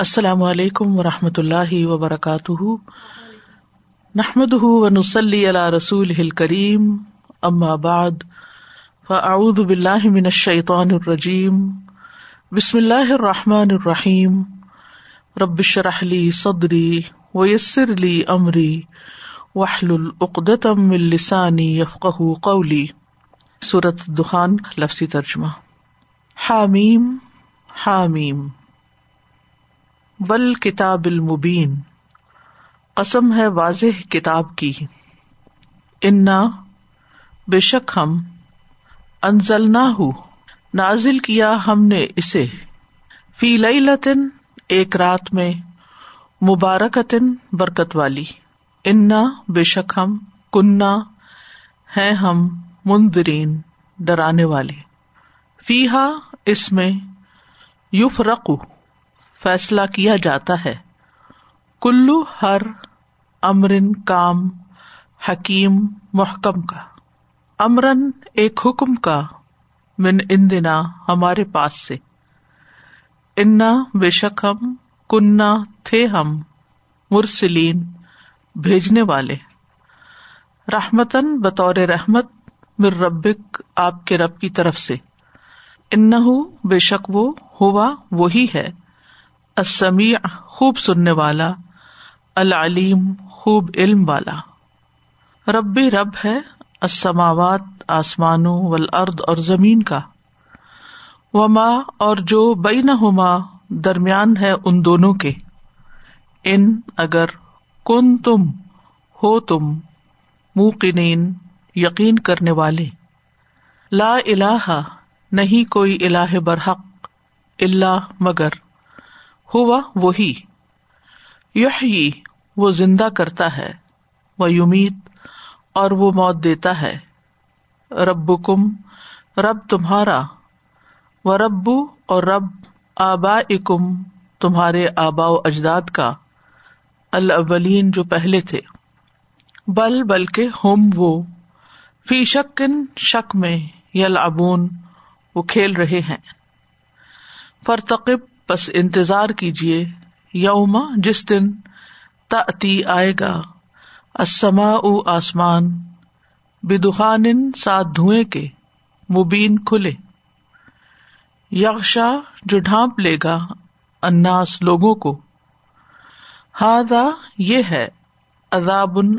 السلام علیکم و رحمۃ اللہ وبرکاتہ۔ نحمد ونسلی علی رسول کریم اما بعد، فاعوذ باللہ من الشیطان الرجیم۔ بسم اللہ الرحمٰن الرحیم۔ ربش رحلی صدری ویسر علی عمری وحل العقدم السانی یفق قولی۔ صورت دخان لفظی ترجمہ۔ حامیم حامیم۔ ول کتاب المبین۔ قسم ہے واضح کتاب کی۔ انا بے شک ہم انزل نہ ہو نازل کیا ہم نے اسے۔ فی لطن ایک رات میں مبارکتن برکت والی۔ انا بے شک ہم کنہ ہے ہم مندرین ڈرانے والے۔ فیحا اس میں یوف رقو فیصلہ کیا جاتا ہے۔ کلو ہر امرن کام حکیم محکم کا۔ امرن ایک حکم کا من ان دنا ہمارے پاس سے۔ انا بے شک ہم کنہ تھے ہم، مرسلین بھیجنے والے۔ رحمتن بطور رحمت مر ربک آپ کے رب کی طرف سے۔ ان بے شک وہ ہوا وہی ہے۔ السمیع، خوب سننے والا، العلیم، خوب علم والا۔ ربی رب ہے السماوات، آسمانوں والارض اور زمین کا۔ وما اور جو بینہما درمیان ہے ان دونوں کے۔ ان اگر کن تم ہو تم موقنین، یقین کرنے والے۔ لا الہ، نہیں کوئی الہ برحق، اللہ مگر۔ ہوا وہی۔ یحیی وہ زندہ کرتا ہے، وہ یمید اور وہ موت دیتا ہے۔ رب کم رب تمہارا، و ربو اور رب آبا اکم تمہارے آبا و اجداد کا، الاولین جو پہلے تھے۔ بل، بلکہ ہوم وہ۔ فی شکن، شک میں یل ابون وہ کھیل رہے ہیں۔ فرتقب بس انتظار کیجیے یوما، جس دن تی آئے گا اسما او آسمان، بدخان سات دھوئیں کے، مبین کھلے۔ یکشا جو ڈھانپ لے گا اناس لوگوں کو۔ ہاضا یہ ہے اداب ان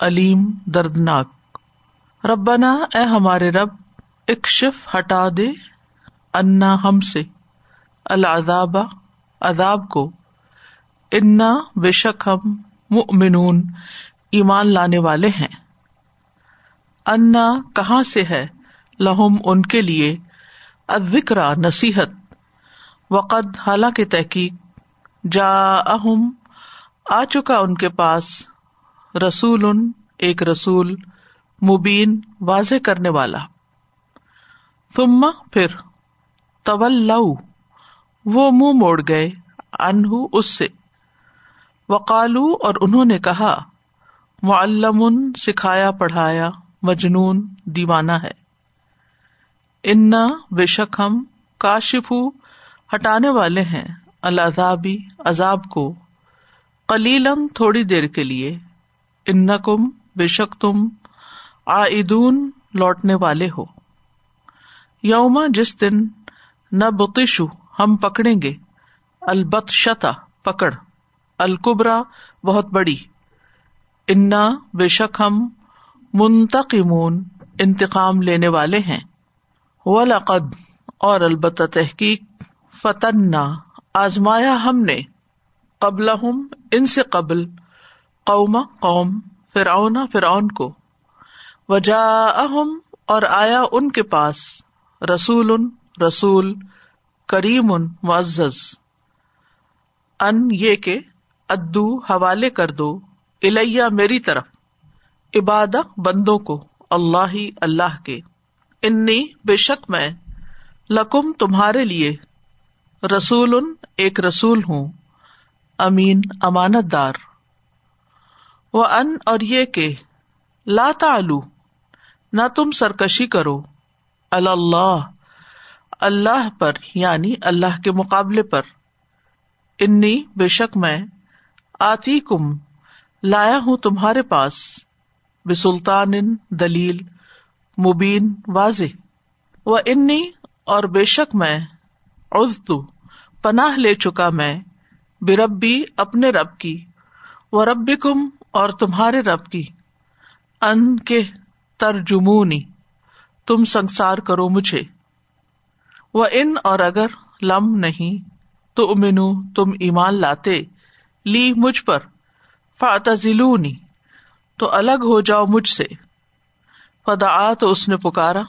علیم، دردناک۔ ربنا، اے ہمارے رب، اکشف ہٹا دے، انا ہم سے۔ العذاب، عذاب کو۔ انا بے شک ہم مؤمنون، ایمان لانے والے ہیں۔ انا کہاں سے ہے؟ لہم ان کے لیے۔ ادکرا نصیحت۔ وقد حالانکہ تحقیق جا اہم آ چکا ان کے پاس۔ رسول ان ایک رسول، مبین، واضح کرنے والا۔ ثم پھر طول وہ منہ موڑ گئے انہ اس سے۔ وقالو اور انہوں نے کہا معلم سکھایا پڑھایا، مجنون دیوانہ ہے۔ انا بے شک ہم کاشف ہٹانے والے ہیں، العذابی، عذاب کو۔ کلیلم تھوڑی دیر کے لیے۔ ان کم بے شک تم آدون لوٹنے والے ہو۔ یوما جس دن نہ بتشو ہم پکڑیں گے۔ البت شتا پکڑ۔ القبرا بہت بڑی۔ انا، بے شک ہم منتقمون، انتقام لینے والے ہیں۔ ولقد، اور البتہ تحقیق فتنا آزمایا ہم نے۔ قبل ہم ان سے قبل، قوم قوم، فرعون فرعون کو۔ وجا اور آیا ان کے پاس۔ رسول رسول کریم ان معزز، ان یہ کہ ادو حوالے کر دو الیا میری طرف عباد بندوں کو، اللہ ہی اللہ کے۔ انی، بے شک میں، لکم تمہارے لیے رسول ان ایک رسول ہوں، امین، امانت دار۔ وہ ان اور یہ کہ، لا تعلو، نہ تم سرکشی کرو اللہ۔ اللہ پر یعنی اللہ کے مقابلے پر. انی، بے شک میں آتی کم لایا ہوں تمہارے پاس بے سلطان دلیل، مبین، واضح. و انی، اور بے شک میں عزتو پناہ لے چکا میں بے ربی اپنے رب کی وہ رب کم اور تمہارے رب کی. ان کے ترجمونی، تم سنسار کرو مجھے. وہ ان اور اگر لم نہیں تو امنو، تم ایمان لاتے، لی مجھ پر فاتلونی تو الگ ہو جاؤ مجھ سے۔ فدا تو اس نے پکارا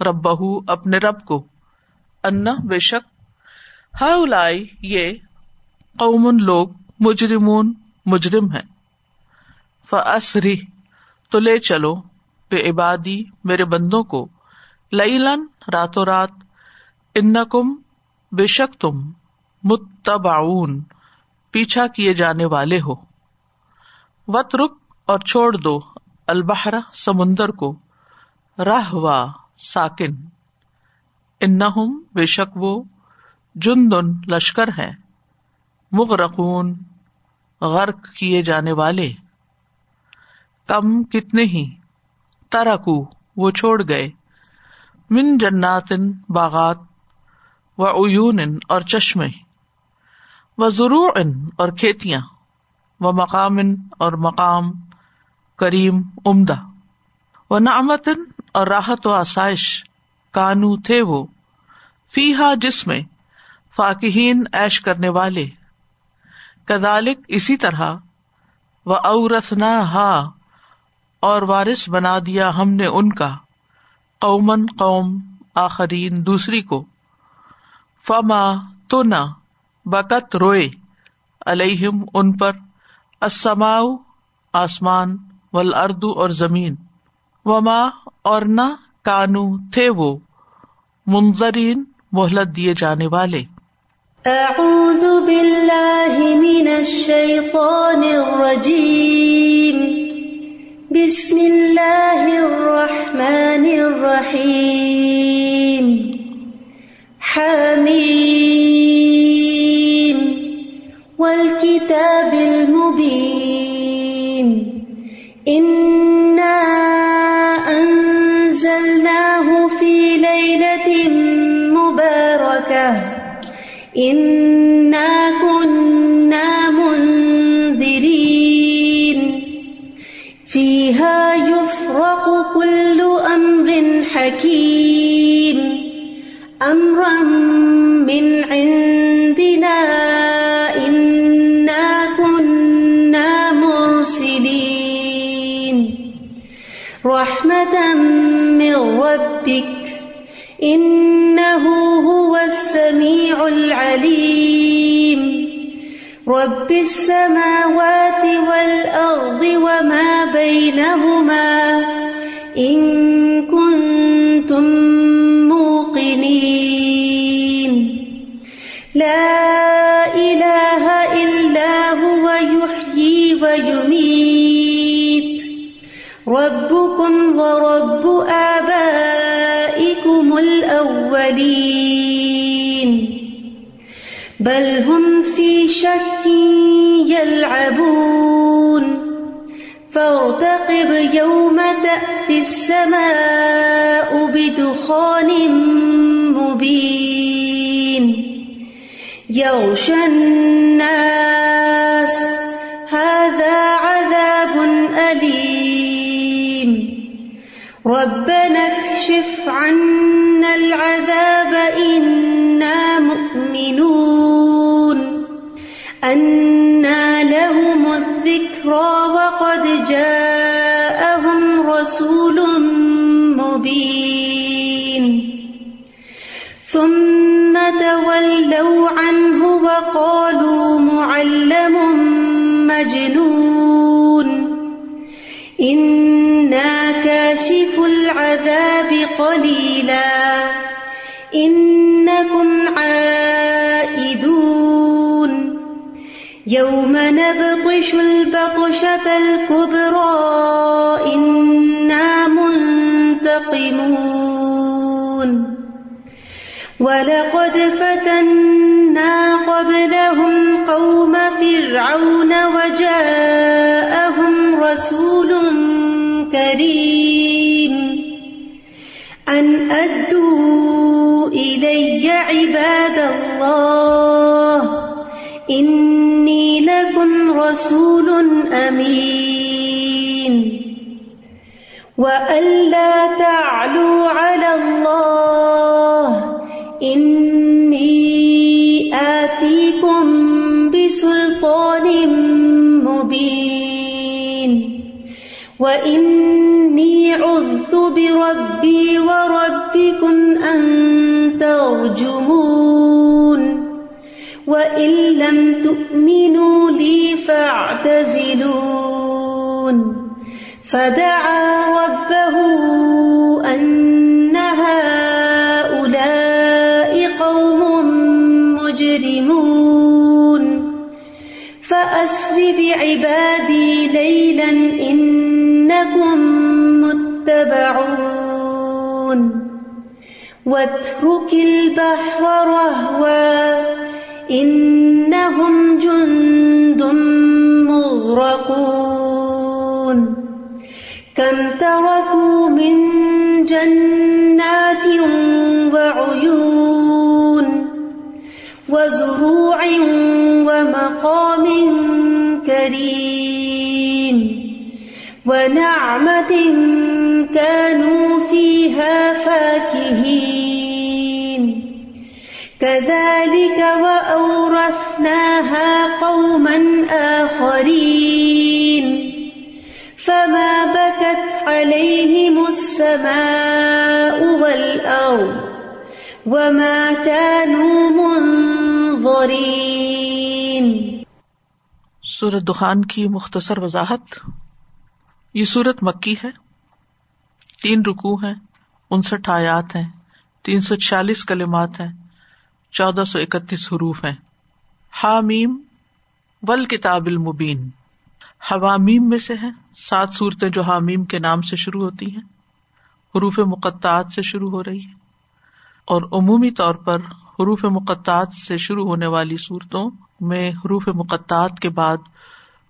رب بہ اپنے رب کو۔ انا بے شک ہائی یہ قومن لوگ، مجرمون، مجرم ہے فسری تو لے چلو، بے عبادی، میرے بندوں کو لئی لن راتوں رات ان کم بے شک تم متباون پیچھا کیے جانے والے ہو۔ وط رک اور چھوڑ دو البہرا سمندر کو راہ وا ساکن۔ ان بے شک وہ جن دن لشکر ہے مغرقون، غرق کیے جانے والے۔ کم کتنے ہی ترکو وہ چھوڑ گئے۔ من جناتن باغات و اون اور چشمے، و ضرور اور کھیتیاں، و مقام اور مقام کریم عمدہ، و نعمتن اور راحت و آسائش کانو تھے وہ فی ہا جس میں فاکہین ایش کرنے والے۔ کدالک اسی طرح، و اورسنا ہا اور وارث بنا دیا ہم نے ان کا قومن قوم آخرین دوسری کو۔ فما تو نہ بکت روئے الہم ان پر اسماؤ آسمان ول اردو اور زمین۔ وما اور نہ کانو تھے وہ، منظرین، مہلت دیے جانے والے۔ اعوذ باللہ من الشیطان الرجیم۔ بسم اللہ الرحمن الرحیم۔ حمیم والکتاب المبین انا انزلناه في ليلة مباركة إنا كنا منذرين فيها يفرق كل أمر حكيم أمرا من عندنا إنا كنا مرسلين. رحمة من ربك انه هو السميع العليم. رب السماوات والأرض وما بينهما. إن كنتم لا إله إلا هو يحيي ويميت. ربكم ورب آبائكم الأولين. بل هم في شك يلعبون. فارتقب يوم تأتي السماء بدخان مبين. يغشى الناس. هذا عذاب أليم. ربنا اكشف عنا العذاب، إنا مؤمنون. أنا لهم الذكرى وقد جاءهم رسول وقالوا معلم مجنون. إنا كاشف العذاب قليلا. إنكم عائدون. يوم نبطش البطشة الكبرى. إنا منتقمون. ولقد فتنا قبلهم قوم فرعون وجاءهم رسول كريم. أن أدوا إلي عباد الله، إني لكم رسول أمين. وألا تعلوا على الله، إني وإني عذت بربي وربكم أن ترجمون وإن لم تؤمنوا لي فاعتزلون فدعا ربه أن هؤلاء مجرمون فأسر بعبادي متبعون واترك البحر رهوا. إنهم جند مغرقون. كم تركوا من جنات وعيون وزروع ومقام كريم ونعمة كانوا فيها فاكهين. كذلك وأورثناها قوما آخرين. فما بكت عليهم السماء والأرض وما كانوا منظرين. سورت دخان کی مختصر وضاحت. یہ سورت مکی ہے۔ تین رکو ہیں، انسٹھ آیات ہیں، تین سو چھیالیس کلمات ہیں، چودہ سو اکتیس حروف ہیں۔ حامیم ول کتاب المبین۔ حوامیم میں سے ہیں، سات صورتیں جو حامیم کے نام سے شروع ہوتی ہیں۔ حروف مقطعات سے شروع ہو رہی ہے اور عمومی طور پر حروف مقطعات سے شروع ہونے والی صورتوں میں حروف مقطعات کے بعد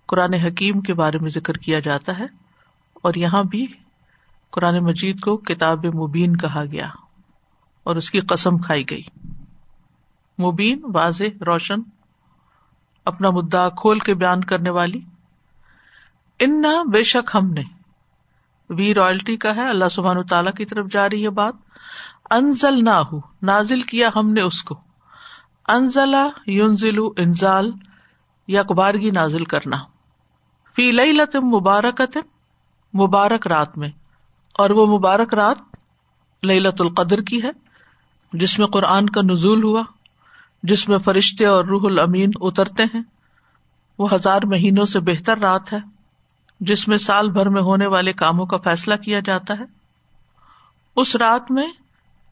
قرآن حکیم کے بارے میں ذکر کیا جاتا ہے۔ اور یہاں بھی قرآن مجید کو کتاب مبین کہا گیا اور اس کی قسم کھائی گئی۔ مبین، واضح، روشن، اپنا مدعا کھول کے بیان کرنے والی۔ ان بے شک ہم نے، وی رائلٹی کا ہے، اللہ سبحان تعالیٰ کی طرف جا رہی ہے بات۔ انزل نہ ہو نازل کیا ہم نے اس کو۔ انزلہ یونزل انزال یا کبارگی نازل کرنا۔ فی لئی لتم مبارک مبارک رات میں۔ اور وہ مبارک رات لت القدر کی ہے، جس میں قرآن کا نزول ہوا، جس میں فرشتے اور روح الامین اترتے ہیں۔ وہ ہزار مہینوں سے بہتر رات ہے، جس میں سال بھر میں ہونے والے کاموں کا فیصلہ کیا جاتا ہے۔ اس رات میں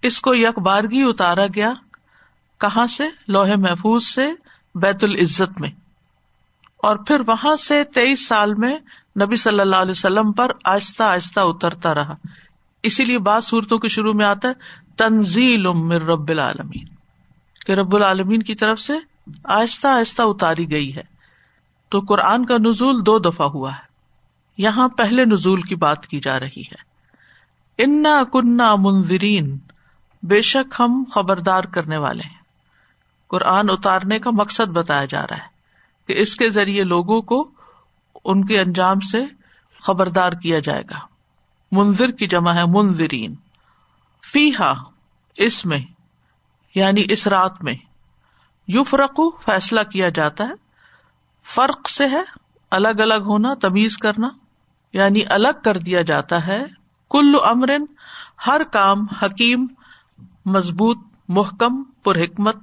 اس کو یک بارگی اتارا گیا، کہاں سے؟ لوہے محفوظ سے بیت العزت میں۔ اور پھر وہاں سے تیئیس سال میں نبی صلی اللہ علیہ وسلم پر آہستہ آہستہ اترتا رہا۔ اسی لیے بعض صورتوں کے شروع میں آتا ہے، تنزیل رب العالمین۔ کہ رب العالمین کی طرف سے آہستہ آہستہ اتاری گئی ہے۔ تو قرآن کا نزول دو دفعہ ہوا ہے۔ یہاں پہلے نزول کی بات کی جا رہی ہے۔ انا کنہ منظرین بے شک ہم خبردار کرنے والے ہیں۔ قرآن اتارنے کا مقصد بتایا جا رہا ہے کہ اس کے ذریعے لوگوں کو ان کے انجام سے خبردار کیا جائے گا۔ منظر کی جمع ہے منظرین فی ہا اس میں یعنی اس رات میں۔ یو فرقو فیصلہ کیا جاتا ہے۔ فرق سے ہے، الگ الگ ہونا، تمیز کرنا۔ یعنی الگ کر دیا جاتا ہے۔ کل امرن، ہر کام حکیم، مضبوط، محکم پر حکمت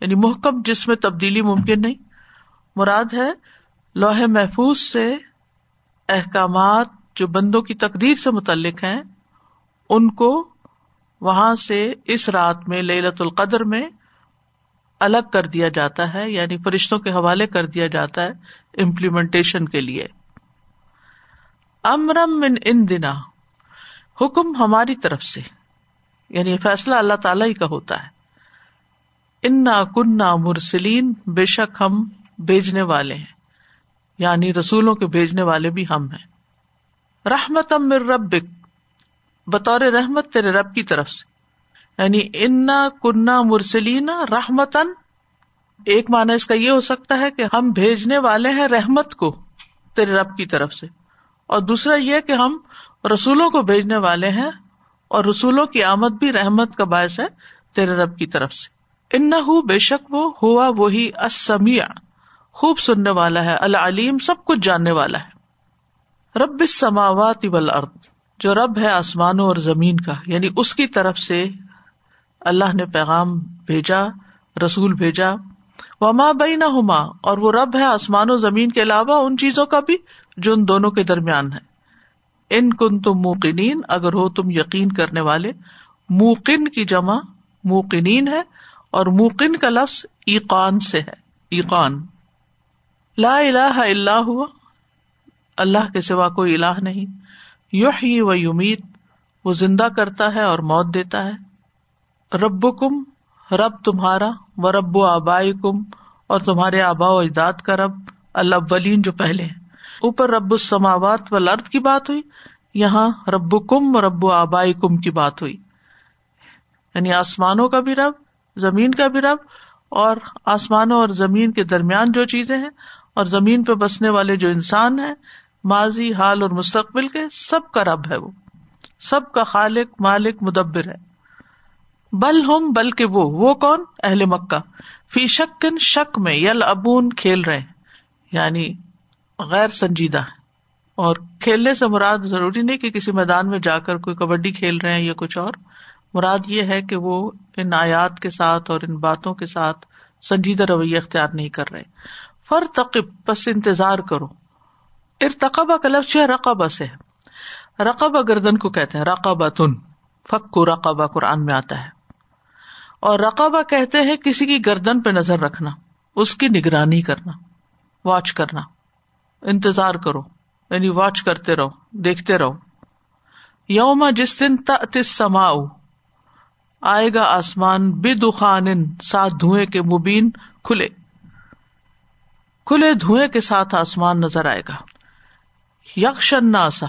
یعنی محکم جس میں تبدیلی ممکن نہیں۔ مراد ہے لوہے محفوظ سے احکامات جو بندوں کی تقدیر سے متعلق ہیں، ان کو وہاں سے اس رات میں للت القدر میں الگ کر دیا جاتا ہے یعنی فرشتوں کے حوالے کر دیا جاتا ہے امپلیمنٹیشن کے لیے۔ امرم من ان دنا حکم ہماری طرف سے یعنی فیصلہ اللہ تعالی ہی کا ہوتا ہے۔ انا کنہ مرسلین، بے شک ہم بھیجنے والے ہیں۔ یعنی رسولوں کے بھیجنے والے بھی ہم ہیں۔ رحمت امر ربک، بطور رحمت تیرے رب کی طرف سے۔ یعنی انا کنہ مرسلینا رحمتن ایک معنی اس کا یہ ہو سکتا ہے کہ ہم بھیجنے والے ہیں رحمت کو تیرے رب کی طرف سے۔ اور دوسرا یہ کہ ہم رسولوں کو بھیجنے والے ہیں اور رسولوں کی آمد بھی رحمت کا باعث ہے تیرے رب کی طرف سے۔ ان نہ بے شک وہ، ہوا وہی اسمیا خوب سننے والا ہے، العلیم سب کچھ جاننے والا ہے۔ رب سماوات والارض، جو رب ہے آسمانوں اور زمین کا یعنی اس کی طرف سے اللہ نے پیغام بھیجا، رسول بھیجا۔ وما بئی نہ ہوما اور وہ رب ہے آسمان و زمین کے علاوہ ان چیزوں کا بھی، جو ان دونوں کے درمیان ہے۔ ان کن تم موقنین، اگر ہو تم یقین کرنے والے، موقن کی جمع موقنین ہے، اور موقن کا لفظ ایقان سے ہے، ایقان۔ لا الہ الا ہوا۔ اللہ کے سوا کوئی الہ نہیں۔ یحیی و یمیت۔ وہ زندہ کرتا ہے اور موت دیتا ہے۔ رب کم رب تمہارا و رب و آبائی کم اور تمہارے آبا و اجداد کا رب، اللہ ولین جو پہلے ہیں۔ اوپر رب السماوات و لرد کی بات ہوئی، یہاں رب کم و رب و آبائی کم کی بات ہوئی۔ یعنی آسمانوں کا بھی رب، زمین کا بھی رب، اور آسمانوں اور زمین کے درمیان جو چیزیں ہیں اور زمین پہ بسنے والے جو انسان ہیں، ماضی، حال اور مستقبل کے سب کا رب ہے وہ۔ سب کا خالق، مالک، مدبر ہے۔ بل ہوم بلکہ وہ۔ وہ کون؟ اہل مکہ۔ فی شکن شک میں یل ابون کھیل رہے یعنی غیر سنجیدہ ہے اور کھیلنے سے مراد ضروری نہیں کہ کسی میدان میں جا کر کوئی کبڈی کھیل رہے ہیں یا کچھ اور۔ مراد یہ ہے کہ وہ ان آیات کے ساتھ اور ان باتوں کے ساتھ سنجیدہ رویہ اختیار نہیں کر رہے۔ فر تقب بس انتظار کرو۔ ارتقبہ کا لفظ ہے، رقبہ سے۔ رقبہ گردن کو کہتے ہیں رقبہ تن فکو رقبہ، قرآن میں آتا ہے۔ اور رقبہ کہتے ہیں کسی کی گردن پہ نظر رکھنا، اس کی نگرانی کرنا، واچ کرنا۔ انتظار کرو یعنی واچ کرتے رہو، دیکھتے رہو۔ یوم جس دن تما آئے گا آسمان بے دخان سات دھوئیں کے مبین کھلے۔ کھلے دھوئیں کے ساتھ آسمان نظر آئے گا۔ یکشن ناسا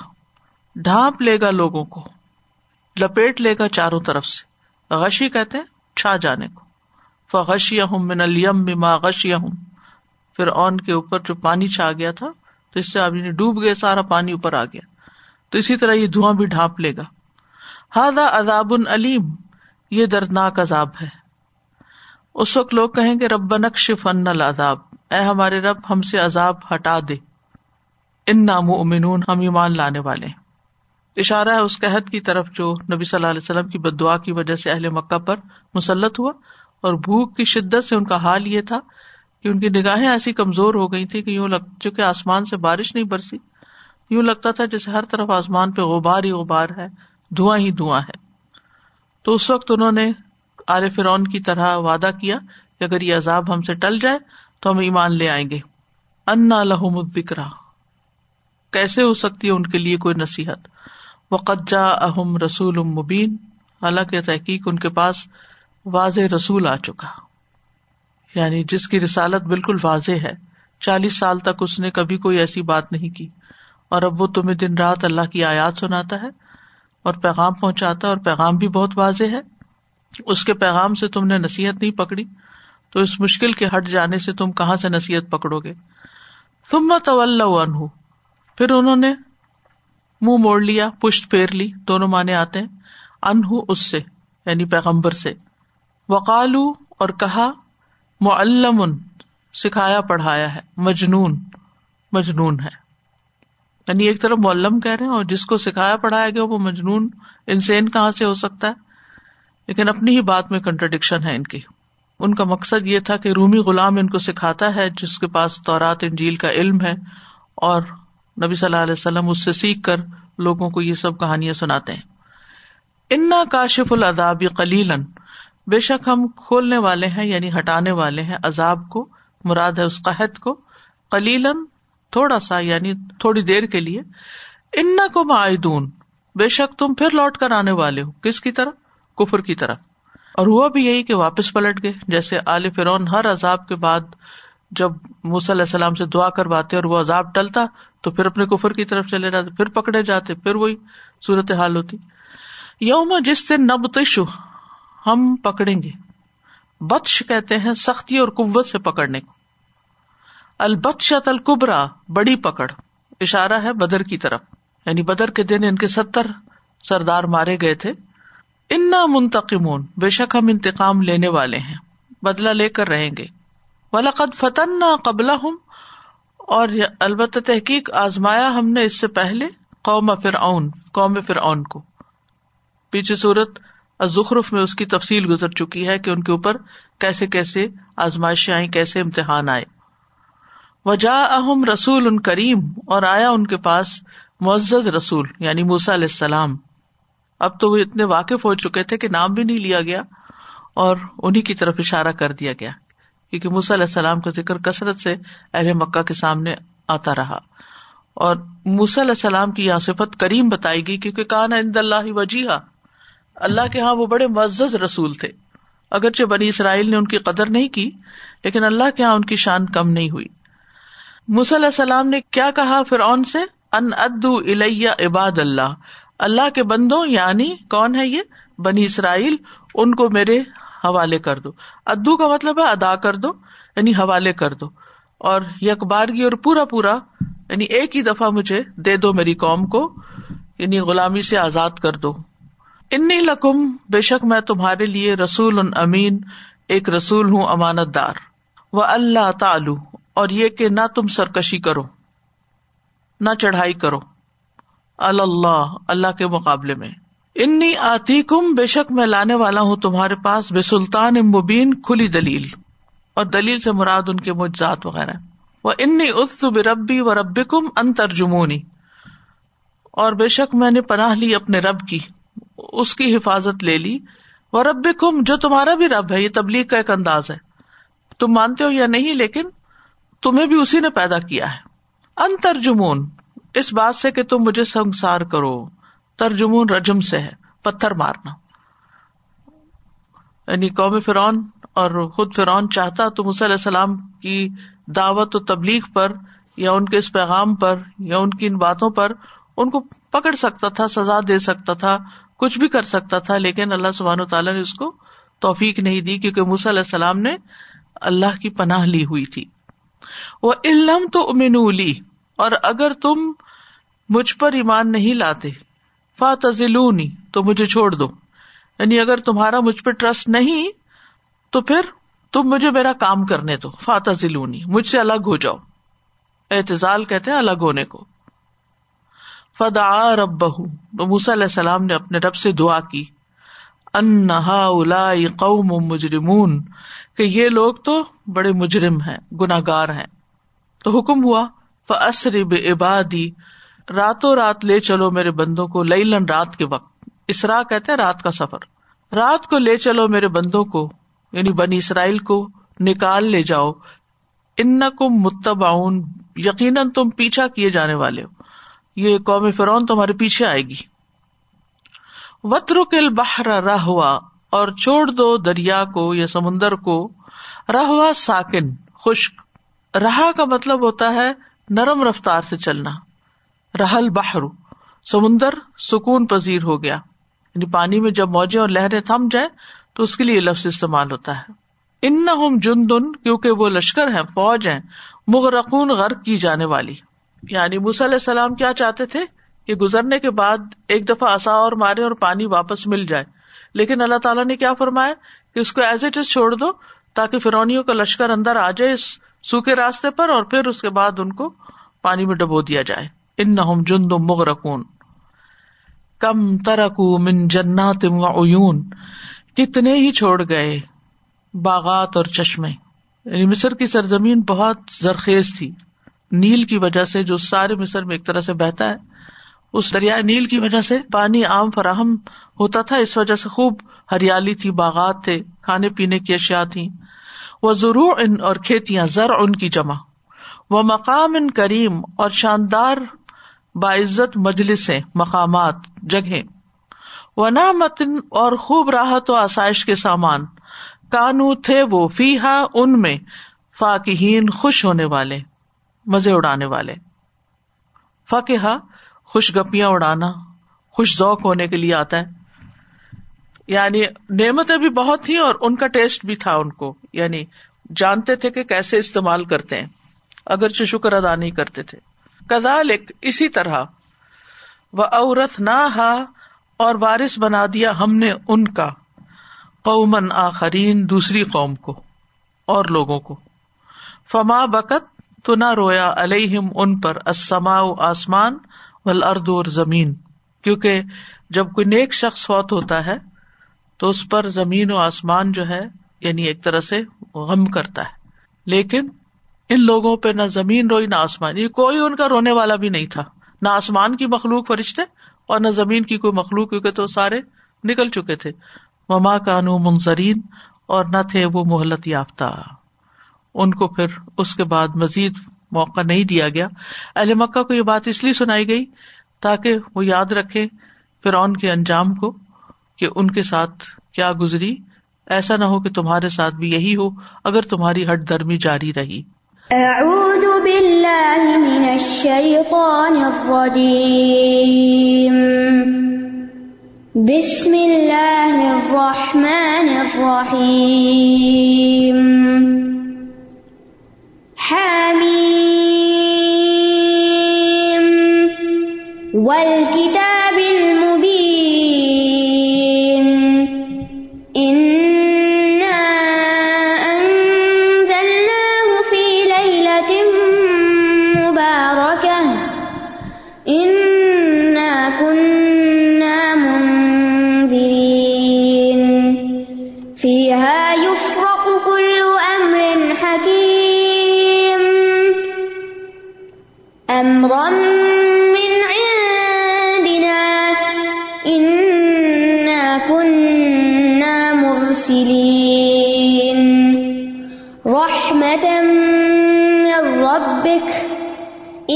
ڈھانپ لے گا لوگوں کو، لپیٹ لے گا چاروں طرف سے۔ غشی کہتے ہیں، چھا جانے کو۔ فغشی ہوں من الیم بما غشی ہوں پھر اون کے اوپر جو پانی چھا گیا تھا، تو اس سے ابھی ڈوب گئے، سارا پانی اوپر آ گیا۔ تو اسی طرح یہ دھواں بھی ڈھانپ لے گا۔ ہادا عذاب علیم یہ دردناک عذاب ہے۔ اس وقت لوگ کہیں گے رب نقش فن العذاب۔ اے ہمارے رب، ہم سے عذاب ہٹا دے۔ ان نام امنون ہم ایمان لانے والے اشارہ ہے اس قحط کی طرف جو نبی صلی اللہ علیہ وسلم کی بد دعا کی وجہ سے اہل مکہ پر مسلط ہوا اور بھوک کی شدت سے ان کا حال یہ تھا کہ ان کی نگاہیں ایسی کمزور ہو گئی تھی کہ یوں لگ، چونکہ آسمان سے بارش نہیں برسی، یوں لگتا تھا جیسے ہر طرف آسمان پہ غبار ہی غبار ہے، دھواں ہی دھواں ہے۔ تو اس وقت انہوں نے آر فرون کی طرح وعدہ کیا کہ اگر یہ عذاب ہم سے ٹل جائے تو ہم ایمان لے آئیں گے۔ انا لہم الذکر کیسے ہو سکتی ہے ان کے لیے کوئی نصیحت؟ وقجا اہم رسول مبین۔ حالانکہ تحقیق ان کے پاس واضح رسول آ چکا۔ یعنی جس کی رسالت بالکل واضح ہے۔ چالیس سال تک اس نے کبھی کوئی ایسی بات نہیں کی۔ اور اب وہ تمہیں دن رات اللہ کی آیات سناتا ہے اور پیغام پہنچاتا ہے اور پیغام بھی بہت واضح ہے۔ اس کے پیغام سے تم نے نصیحت نہیں پکڑی۔ تو اس مشکل کے ہٹ جانے سے تم کہاں سے نصیحت پکڑو گے؟ تم مت پھر انہوں نے منہ موڑ لیا، پشت پھیر لی، دونوں مانے آتے ہیں۔ انہ اس سے یعنی پیغمبر سے۔ وکالو اور کہا معلم سکھایا پڑھایا ہے، مجنون مجنون ہے۔ یعنی ایک طرف معلم کہہ رہے ہیں اور جس کو سکھایا پڑھایا گیا، وہ مجنون انسین کہاں سے ہو سکتا ہے؟ لیکن اپنی ہی بات میں کنٹرڈکشن ہے ان کی۔ ان کا مقصد یہ تھا کہ رومی غلام ان کو سکھاتا ہے، جس کے پاس تورات، انجیل کا علم ہے، اور نبی صلی اللہ علیہ وسلم اس سے سیکھ کر لوگوں کو یہ سب کہانیاں سناتے ہیں۔ انا کاشف العذاب کلیلن بے شک ہم کھولنے والے ہیں یعنی ہٹانے والے ہیں عذاب کو، مراد ہے اس قحط کو۔ کلیلن تھوڑا سا یعنی تھوڑی دیر کے لیے۔ ان کو معدون بے شک تم پھر لوٹ کر آنے والے ہو۔ کس کی طرح؟ کفر کی طرح۔ اور ہوا بھی یہی کہ واپس پلٹ گئے، جیسے آل فرون ہر عذاب کے بعد جب موسی علیہ السلام سے دعا کرواتے اور وہ عذاب ٹلتا تو پھر اپنے کفر کی طرف چلے جاتے، پھر پکڑے جاتے، پھر وہی صورت حال ہوتی۔ یوم جس دن نب تشو ہم پکڑیں گے۔ بتش کہتے ہیں سختی اور قوت سے پکڑنے کو۔ البتشت القبرا بڑی پکڑ۔ اشارہ ہے بدر کی طرف یعنی بدر کے دن ان کے ستر سردار مارے گئے تھے۔ انا منتقمون، بے شک ہم انتقام لینے والے ہیں بدلا لے کر رہیں گے۔ ولاقد فتن نہ قبلہ ہوں اور البتہ تحقیق آزمایا ہم نے اس سے پہلے قوم فرعون قوم فرعون کو۔ پیچھے صورت زخرف میں اس کی تفصیل گزر چکی ہے کہ ان کے اوپر کیسے کیسے آزمائشیں آئی کیسے امتحان آئے۔ وجا اہم رسول ان کریم، اور آیا ان کے پاس معزز رسول یعنی موسا علیہ السلام۔ اب تو وہ اتنے واقف ہو چکے تھے کہ نام بھی نہیں لیا گیا اور انہیں کی طرف اشارہ کر دیا گیا کیونکہ موسی علیہ السلام کا ذکر کثرت سے اہل مکہ کے سامنے آتا رہا اور موسی علیہ السلام کی یہاں صفت کریم بتائی گئی کیونکہ کان عند اللہ وجیحا اللہ کے ہاں وہ بڑے معزز رسول تھے۔ اگرچہ بنی اسرائیل نے ان کی قدر نہیں کی، لیکن اللہ کے یہاں ان کی شان کم نہیں ہوئی۔ موسی علیہ السلام نے کیا کہا فرعون سے؟ ان ادو الیہ عباد اللہ۔ اللہ کے بندوں یعنی کون ہے یہ؟ بنی اسرائیل، ان کو میرے حوالے کر دو۔ ادو کا مطلب ہے ادا کر دو یعنی حوالے کر دو۔ اور یکبارگی اور پورا پورا یعنی ایک ہی دفعہ مجھے دے دو میری قوم کو یعنی غلامی سے آزاد کر دو۔ انی لکم، بے شک میں تمہارے لیے رسول ان امین، ایک رسول ہوں، امانت دار۔ وہ اللہ تعالو اور یہ کہ نہ تم سرکشی کرو، نہ چڑھائی کرو۔ اللہ اللہ کے مقابلے میں۔ انی آتی کم بے شک میں لانے والا ہوں تمہارے پاس، بے سلطان مبین، کھلی دلیل۔ اور دلیل سے مراد ان کے مجزات وغیرہ۔ وہ انی بے ربی و رب کم ان ترجمونی۔ اور بے شک میں نے پناہ لی اپنے رب کی، اس کی حفاظت لے لی۔ وہ رب کم جو تمہارا بھی رب ہے، یہ تبلیغ کا ایک انداز ہے۔ تم مانتے ہو یا نہیں، لیکن تمہیں بھی اسی نے پیدا کیا ہے۔ ان ترجمون۔ اس بات سے کہ تم مجھے سنسار کرو۔ ترجمون رجم سے ہے، پتھر مارنا۔ یعنی قوم فرعون اور خود فرعون چاہتا تو علیہ السلام کی دعوت و تبلیغ پر یا ان کے اس پیغام پر یا ان کی ان باتوں پر ان کو پکڑ سکتا تھا، سزا دے سکتا تھا، کچھ بھی کر سکتا تھا، لیکن اللہ سبحان تعالیٰ نے اس کو توفیق نہیں دی کیونکہ مس علیہ السلام نے اللہ کی پناہ لی ہوئی تھی۔ وہ علم تو امنولی اور اگر تم مجھ پر ایمان نہیں لاتے۔ فاتلونی تو مجھے چھوڑ دو۔ یعنی اگر تمہارا مجھ پہ ٹرسٹ نہیں، تو پھر تم مجھے میرا کام کرنے دو۔ فاتح ضلونی مجھ سے الگ ہو جاؤ۔ اعتزال کہتے ہیں الگ ہونے کو۔ فدا رب بہ تو موسی علیہ السلام نے اپنے رب سے دعا کی۔ انہا قوم مجرمون، کہ یہ لوگ تو بڑے مجرم ہیں گناگار ہیں۔ تو حکم ہوا فسر عبادی راتوں رات لے چلو میرے بندوں کو لئی لن رات کے وقت۔ اسرا کہتے رات کا سفر۔ رات کو لے چلو میرے بندوں کو یعنی بنی اسرائیل کو، نکال لے جاؤ۔ ان کو متباؤن یقیناً تم پیچھا کیے جانے والے ہو۔ یہ قوم فرون تمہارے پیچھے آئے گی۔ وطرک البحر رہوا اور چھوڑ دو دریا کو یا سمندر کو۔ رہوا ساکن، خشک۔ رہا کا مطلب ہوتا ہے نرم رفتار سے چلنا۔ رحل بحر، سمندر سکون پذیر ہو گیا۔ یعنی پانی میں جب موجے اور لہریں تھم جائیں، تو اس کے لیے لفظ استعمال ہوتا ہے۔ ان نہ جن دن کیونکہ وہ لشکر ہے فوج ہے مغرقون غرق کی جانے والی۔ یعنی علیہ السلام کیا چاہتے تھے؟ کہ گزرنے کے بعد ایک دفعہ اصا اور مارے اور پانی واپس مل جائے۔ لیکن اللہ تعالیٰ نے کیا فرمایا؟ کہ اس کو ایز اٹ از چھوڑ دو، تاکہ فرونیوں کا لشکر اندر آ جائے اس سوکھے راستے پر اور پھر اس کے بعد ان کو پانی میں ڈبو دیا جائے۔ ان نہ جن کم ترکو من جنات عیون۔ کتنے ہی چھوڑ گئے باغات اور چشمے۔ یعنی مصر کی سرزمین بہت زرخیز تھی۔ نیل کی وجہ سے جو سارے مصر میں ایک طرح سے بہتا ہے، اس دریائے نیل کی وجہ سے پانی عام فراہم ہوتا تھا۔ اس وجہ سے خوب ہریالی تھی، باغات تھے، کھانے پینے کی اشیاء تھی وہ ضرور ان اور کھیتیاں زر ان کی جمع۔ وہ مقام ان کریم اور شاندار باعزت مجلس مقامات جگہ و نہ متن اور خوب راحت و آسائش کے سامان۔ کانو تھے وہ فی ہا ان میں فاکہین خوش ہونے والے، مزے اڑانے والے۔ فاقہ خوش گپیاں اڑانا، خوش ذوق ہونے کے لیے آتا ہے۔ یعنی نعمتیں بھی بہت تھیں اور ان کا ٹیسٹ بھی تھا ان کو۔ یعنی جانتے تھے کہ کیسے استعمال کرتے ہیں۔ اگرچہ شکر ادا نہیں کرتے تھے۔ کدالک اسی طرح وہ عورت نہ ہا اور وارث بنا دیا ہم نے ان کا قومن آخرین دوسری قوم کو اور لوگوں کو فما بکت تو نہ رویا الم ان پر اسما آسمان و ارد اور زمین کیونکہ جب کوئی نیک شخص فوت ہوتا ہے تو اس پر زمین و آسمان جو ہے یعنی ایک طرح سے غم کرتا ہے لیکن ان لوگوں پہ نہ زمین روئی نہ آسمان، یہ کوئی ان کا رونے والا بھی نہیں تھا۔ نہ آسمان کی مخلوق فرشتے اور نہ زمین کی کوئی مخلوق، کیونکہ تو سارے نکل چکے تھے۔ مما کانو منظرین اور نہ تھے وہ محلت یافتہ۔ ان کو پھر اس کے بعد مزید موقع نہیں دیا گیا۔ اہل مکہ کو یہ بات اس لیے سنائی گئی تاکہ وہ یاد رکھے فرعون کے انجام کو کہ ان کے ساتھ کیا گزری۔ ایسا نہ ہو کہ تمہارے ساتھ بھی یہی ہو، اگر تمہاری ہٹ درمی جاری رہی۔ اعوذ باللہ من الشیطان الرجیم بسم اللہ الرحمن الرحیم حامیم والکتاب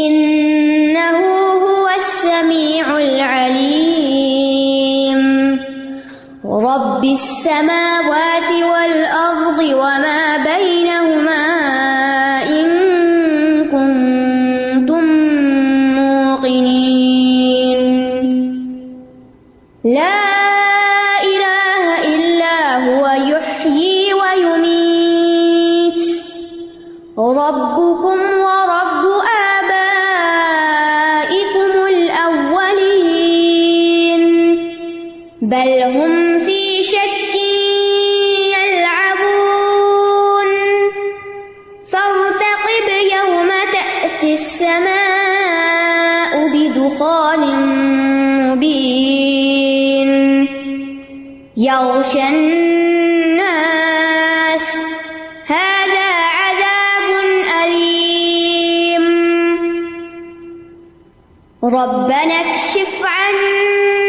انه هو السميع العليم. رب السماوات والأرض وما ربنا اكشف عنا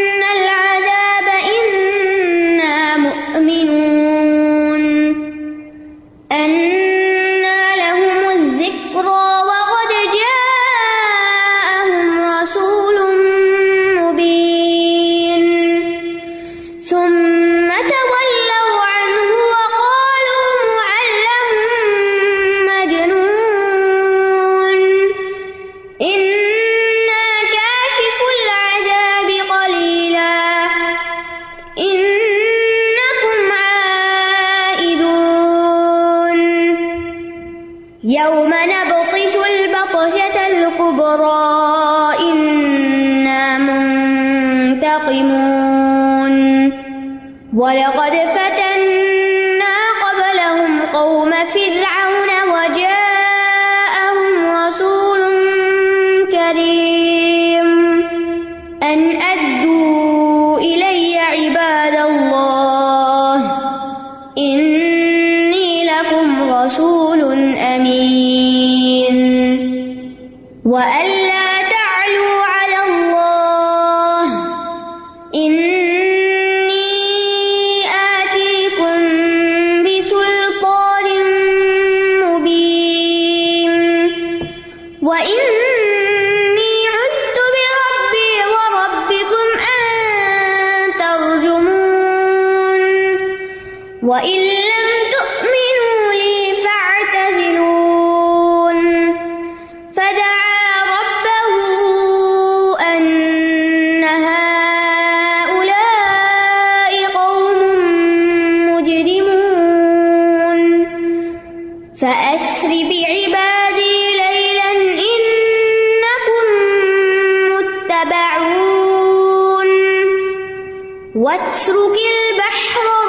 واترك البحر